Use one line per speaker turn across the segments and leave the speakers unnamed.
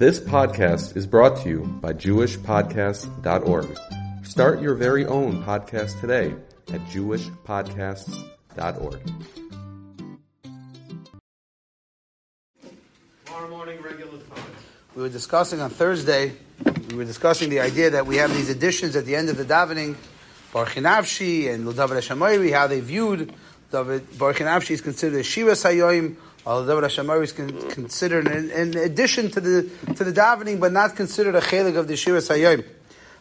This podcast is brought to you by JewishPodcasts.org. Start your very own podcast today at JewishPodcasts.org.
Tomorrow morning, regular time.
We were discussing on Thursday, we were discussing the idea that we have these additions at the end of the davening, Barchi Nafshi and David Hashemayri, how they viewed David, Barchi Nafshi is considered a Shiva Sayoim, although David Hashemayri is con- considered an, an addition to the, to the davening, but not considered a chelik of the Shiva Sayoim.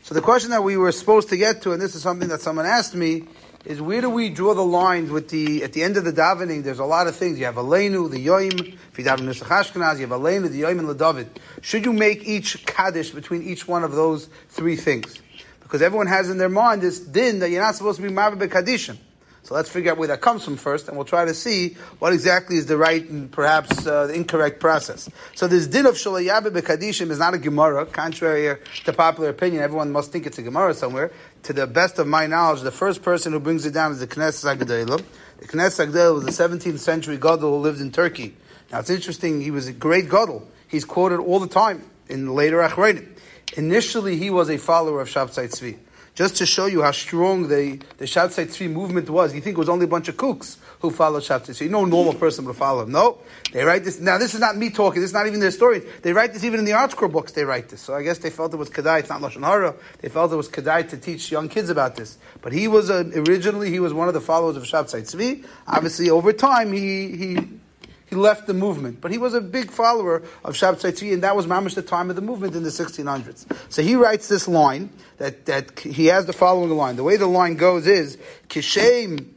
So the question that we were supposed to get to, and this is something that someone asked me, is where do we draw the lines with the, at the end of the davening, there's a lot of things. You have Aleinu, the Yoim, if you daven Nusach Ashkenaz, you have Aleinu, the Yoim, and Ladavid. Should you make each Kaddish between each one of those three things? Because everyone has in their mind this din that you're not supposed to be Marbe Kaddishim. So let's figure out where that comes from first, and we'll try to see what exactly is the right and perhaps uh, the incorrect process. So this din of Shalayabe Bekadishim is not a Gemara, contrary to popular opinion. Everyone must think it's a Gemara somewhere. To the best of my knowledge, the first person who brings it down is the Knesset HaGedolah. The Knesset HaGedolah was a 17th century Gadol who lived in Turkey. Now it's interesting, he was a great Gadol. He's quoted all the time in later Achroinim. Initially, he was a follower of Shabtai Tzvi just to show you how strong the, the Shabtai Tzvi movement was. You think it was only a bunch of kooks who followed Shabtai Tzvi. No normal person would follow him. No. They write this. Now, this is not me talking. This is not even their story. They write this even in the ArtScroll books. They write this. So I guess they felt it was Kedai. It's not Lashon Hara. They felt it was Kedai to teach young kids about this. But he was, a, originally, he was one of the followers of Shabtai Tzvi. Obviously, over time, he, he, he left the movement. But he was a big follower of Shabtai Tzvi, and that was mamish the time of the movement in the 1600s. So he writes this line, that, that he has the following line. The way the line goes is, Kishem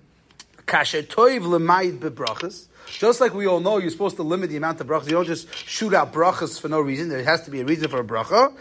kashetoiv lemayid bebrachas, just like we all know, you're supposed to limit the amount of brachas. You don't just shoot out brachas for no reason. There has to be a reason for a bracha.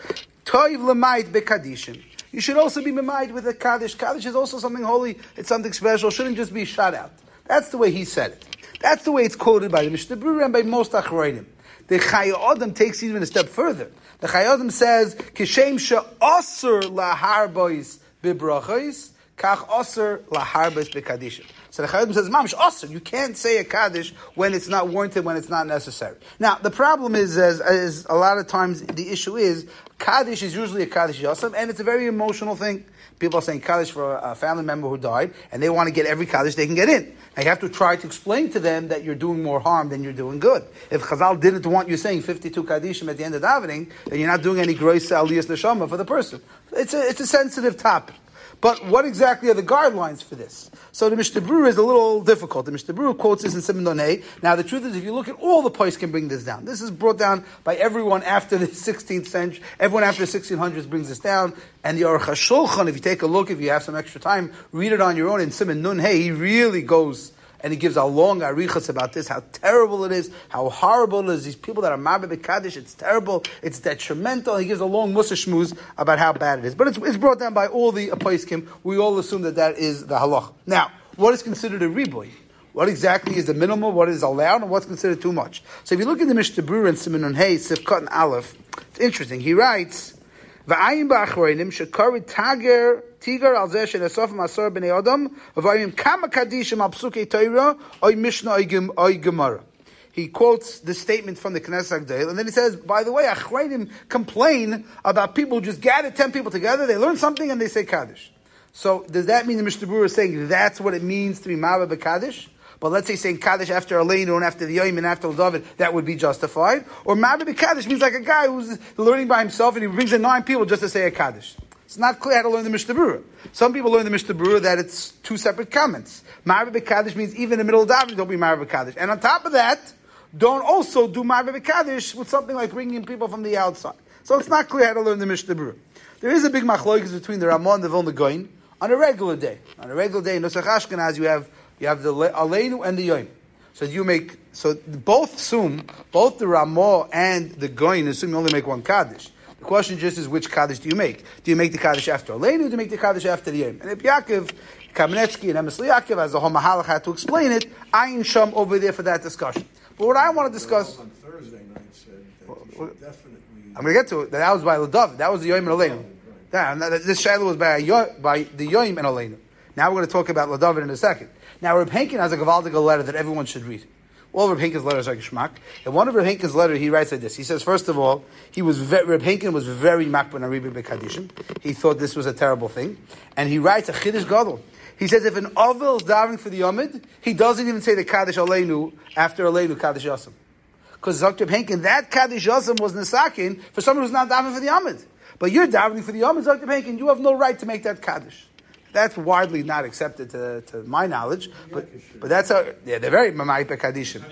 Toiv lemayid bekadishim. You should also be memayid with a kaddish. Kaddish is also something holy. It's something special. It shouldn't just be shot out. That's the way he said it. That's the way it's quoted by the Mishnah Berurah and by most Achroinim. The Chayei Adam takes even a step further. The Chayei Adam says, "Kishem she'aser laharbois bibrachos, kach aser laharbois bekadishim." So the Chayei Adam says, "Mamish aser." You can't say a kaddish when it's not warranted, when it's not necessary. Now the problem is, as, as a lot of times the issue is, kaddish is usually a kaddish yasam, and it's a very emotional thing. People are saying Kaddish for a family member who died, and they want to get every Kaddish they can get in. Now you have to try to explain to them that you're doing more harm than you're doing good. If Chazal didn't want you saying 52 Kaddishim at the end of davening, then you're not doing any grace aliyas neshama for the person. It's a, it's a sensitive topic. But what exactly are the guidelines for this? So the Mishnah Berurah is a little difficult. The Mishnah Berurah quotes this in Simon Donay. Now the truth is, if you look at all the points can bring this down. This is brought down by everyone after the 16th century. Everyone after the 1600s brings this down. And the Aruch if you take a look, if you have some extra time, read it on your own in Simon Nun Hey, he really goes and he gives a long arichas about this, how terrible it is, how horrible it is. These people that are Marbe Kaddish, it's terrible, it's detrimental. He gives a long mussar shmuz about how bad it is. But it's, it's brought down by all the apoiskim. We all assume that that is the halach. Now, what is considered a riboy? What exactly is the minimal? What is allowed? And what's considered too much? So if you look at the Mishnah Berurah and Simenon Hay, Sif Katan Aleph, it's interesting. He writes, "Va'ayim ba'achroinim shekari tager tiger al zeh shenesof masor b'nei adam v'ayim kama kadishim al psukei Torah oy mishnah oy gemara." He quotes the statement from the Knesset Agdel, and then he says, by the way, Achroinim complain about people who just gather 10 people together, they learn something, and they say Kaddish. So does that mean the Mishnah is saying that's what it means to be Marbe Kaddish? But let's say saying Kaddish after Aleinu and after the Yom and after David, that would be justified. Or Marbe Kaddish means like a guy who's learning by himself and he brings in nine people just to say a Kaddish. It's not clear how to learn the Mishnah Berurah. Some people learn the Mishnah Berurah that it's two separate comments. Marbe Kaddish means even in the middle of davening, don't be Marbe Kaddish. And on top of that, don't also do Marbe Kaddish with something like bringing in people from the outside. So it's not clear how to learn the Mishnah Berurah. There is a big machloikis between the Ramah and the Vilna Goin on a regular day. On a regular day in Nusach Ashkenaz, you have you have the Aleinu and the Yom. So you make so both assume both the Ramah and the Goin assume you only make one Kaddish. The question just is which Kaddish do you make? Do you make the Kaddish after Aleinu or do you make the Kaddish after the Yom? And if Yaakov, Kamenetsky, and Emes Yaakov, as the Homahalach had to explain it, Ayin Sham over there for that discussion. But what I want to discuss.
On Thursday night said that should definitely.
I'm going to get to it. That was by Ladav. That was the Yom and Aleinu. Yeah, this Shiloh was by, by the Yom and Aleinu. Now we're going to talk about Ladavid in a second. Now, Reb Henkin has a Gavaldic letter that everyone should read. all Reb Henkin's letters are geschmack. In one of Reb Henkin's letter, he writes like this. He says, first of all, he was ve- Reb Henkin was very makban Aribi Bekadishim. He thought this was a terrible thing. And he writes a Chiddush Gadol. He says if an Ovel is davening for the Yomid, he doesn't even say the Kaddish Aleinu after Aleinu Kaddish Yasim. Because Dr. Henkin, that Kaddish Yasim was Nisakin for someone who's not davening for the Yomid. But you're davening for the Yomid, Dr. Henkin, you have no right to make that Kaddish. That's widely not accepted to, to my knowledge, but, but that's a yeah, they're very Mamayit Kadishim.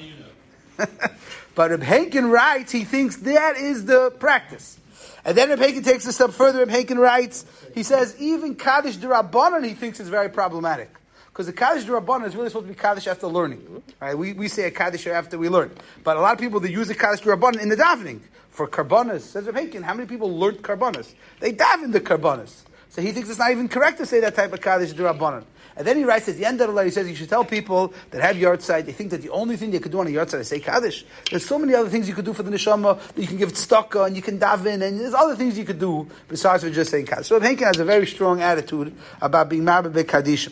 but Reb Henkin writes, he thinks that is the practice. And then Reb Henkin takes a step further. Reb Henkin writes, he says, even Kaddish Durabanan he thinks is very problematic. Because the Kaddish Durabanan is really supposed to be Kaddish after learning. Right? We, we say a Kaddish after we learn. But a lot of people, they use the Kaddish Durabanan in the davening. For Karbonas. Says Reb Henkin, how many people learned Karbonas? They daven the Karbonas. So he thinks it's not even correct to say that type of Kaddish Durabanan. And then he writes at the end of the letter, he says you should tell people that have yahrzeit, they think that the only thing they could do on a yahrzeit is say Kaddish. There's so many other things you could do for the neshama, you can give tzedakah, and you can daven, and there's other things you could do besides for just saying Kaddish. So Henkin has a very strong attitude about being by Kaddish.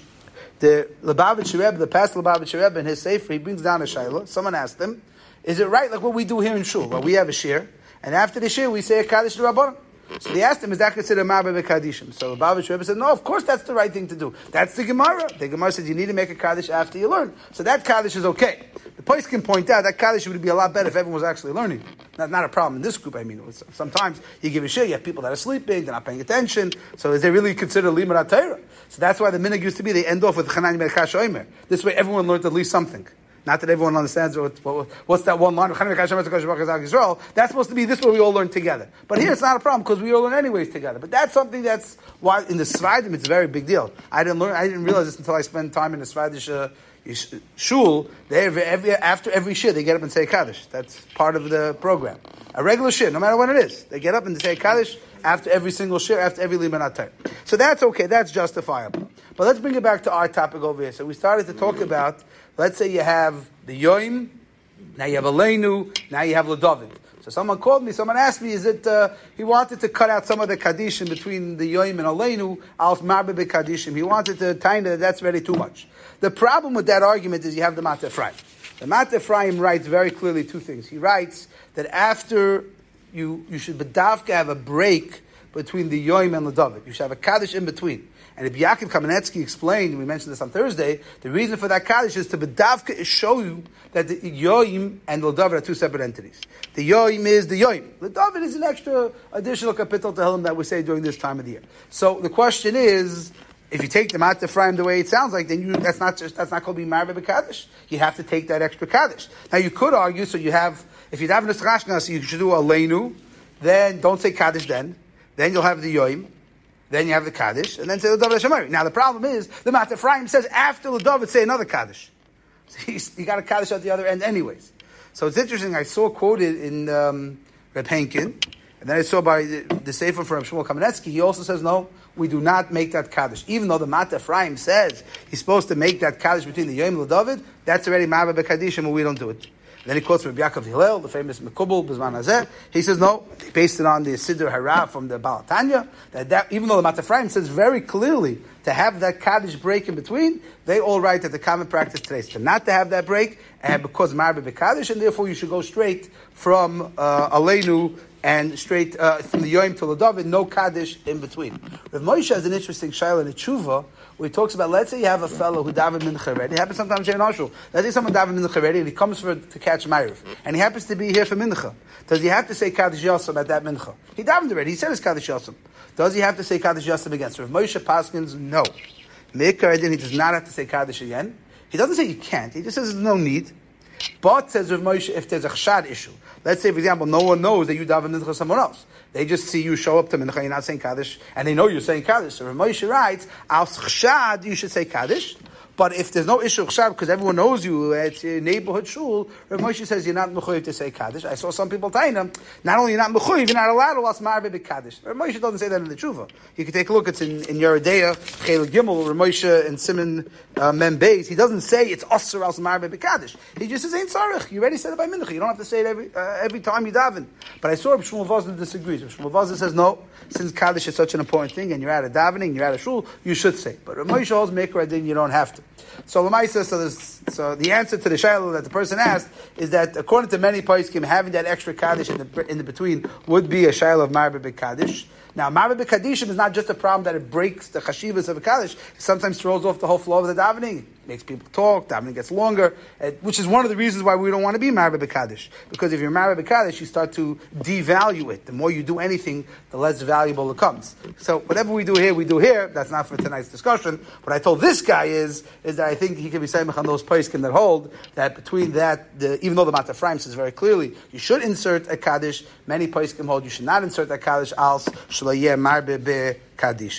The Lubavitch Rebbe, the past Lubavitch Rebbe in his Sefer, he brings down a Shaila. Someone asked him, is it right like what we do here in Shul? Well, we have a shir, and after the shir we say a Kaddish to Rabbanon. So they asked him, is that considered Marbe Kadishim? So the Lubavitch Rebbe said, no, of course that's the right thing to do. That's the Gemara. The Gemara says you need to make a Kaddish after you learn. So that Kaddish is okay. The place can point out that Kaddish would be a lot better if everyone was actually learning. Not, not a problem in this group, I mean. Sometimes you give a shiur, you have people that are sleeping, they're not paying attention. So is they really considered Limud? So that's why the minig used to be, they end off with Chanan Melchash Oimer. This way everyone learned at least something. Not that everyone understands what, what, what's that one line. That's supposed to be this way we all learn together. But here it's not a problem because we all learn anyways together. But that's something that's why in the Sfardim it's a very big deal. I didn't learn. I didn't realize this until I spent time in the Sfardish uh, shul. They every, every, after every shir they get up and say kaddish. That's part of the program. A regular shir, no matter when it is, they get up and they say kaddish after every single shir, after every liman So that's okay. That's justifiable. But let's bring it back to our topic over here. So we started to talk about Let's say you have the Yoim, now you have Aleinu, now you have Ladovid. So someone called me, someone asked me, is it, uh, he wanted to cut out some of the Kadishim between the Yoim and Aleinu, Alf Marbe Kadishim. He wanted to time that that's really too much. The problem with that argument is you have the Mateh Ephraim. The Mateh Ephraim writes very clearly two things. He writes that after you, you should bedavka have a break between the Yoim and the David. You should have a Kaddish in between. And Rabbi Yaakov Kamenetsky explained, we mentioned this on Thursday, the reason for that Kaddish is to bedavka show you that the Yoim and the David are two separate entities. The Yoim is the Yoim. The David is an extra additional capital to him that we say during this time of the year. So the question is, if you take the Mateh Ephraim the way it sounds like, then you, that's not just, that's not called being married by Kaddish. You have to take that extra Kaddish. Now you could argue, so you have, if you have an so you should do a Leinu, then don't say Kaddish then. Then you'll have the Yoim. Then you have the Kaddish, and then say the David Shemari. Now the problem is, the Mateh says after the David say another Kaddish. So got a Kaddish at the other end anyways. So it's interesting, I saw quoted in um, Reb Henkin, and then I saw by the, the Sefer from Shmuel Kamenetsky, he also says, no, we do not make that Kaddish. Even though the Mateh says he's supposed to make that Kaddish between the Yom and that's already Marbe Kaddish, and we don't do it. Then he quotes from Yaakov Hillel, the famous Mekubal Bizman Hazeh. He says no, he based it on the Siddur HaRav from the Baal HaTanya. That, that even though the Mateh says very clearly to have that Kaddish break in between, they all write that the common practice today is to not to have that break, and because Marbe Kaddish, and therefore you should go straight from uh, Aleinu and straight uh, from the Yom to the David, no Kaddish in between. Rav Moshe has an interesting shaila in a tshuva where he talks about, let's say you have a fellow who daven mincha already. It happens sometimes in Ashul. Let's say someone daven mincha already and he comes for, to catch Ma'ariv. And he happens to be here for mincha. Does he have to say Kaddish Yosem at that mincha? He davened already. He said his Kaddish Yosem. Does he have to say Kaddish Yosem again? So if Moshe Paskins, no. Me'ikar he does not have to say Kaddish again. He doesn't say you can't. He just says there's no need. But says Rav Moshe, if there's a chshad issue, let's say for example, no one knows that you daven mincha someone else. They just see you show up to mincha, you're not saying kaddish, and they know you're saying kaddish. So Rav Moshe writes, al chshad, you should say kaddish. But if there's no issue chshad because everyone knows you, it's your neighborhood shul, Rav Moshe says you're not mechuyev to say kaddish. I saw some people telling them, not only you're not mechuyev, you're not allowed to ask marbe be kaddish. Rav Moshe doesn't say that in the tshuva. You can take a look, it's in, in Yoreh De'ah, Chel Gimel, Rav Moshe and Simon uh, Mem Beis. He doesn't say it's osir al marbe be kaddish. He just says ain't sarich. You already said it by mincha. You don't have to say it every, uh, every time you daven. But I saw Reb Shmuel disagrees. Reb Shmuel says no. Since Kaddish is such an important thing, and you're at a davening, you're at a shul, you should say. But Reb Moshe holds Meikar Adin, you don't have to. So so, so the answer to the shiloh that the person asked is that according to many poskim, having that extra Kaddish in the, in the between would be a shiloh of Marbe Kaddish. Now, Marbe Kadishim is not just a problem that it breaks the chashivas of a Kaddish. It sometimes throws off the whole flow of the davening. Makes people talk, davening gets longer, which is one of the reasons why we don't want to be Marbe Kaddish. Because if you're Marbe Kaddish, you start to devalue it. The more you do anything, the less valuable it comes. So whatever we do here, we do here. That's not for tonight's discussion. What I told this guy is, is that I think he can be saying on those poskim that hold that between that, the, even though the Mateh says very clearly, you should insert a Kaddish, many poskim hold you should not insert a Kaddish als shlo yeh marbe be Kaddish.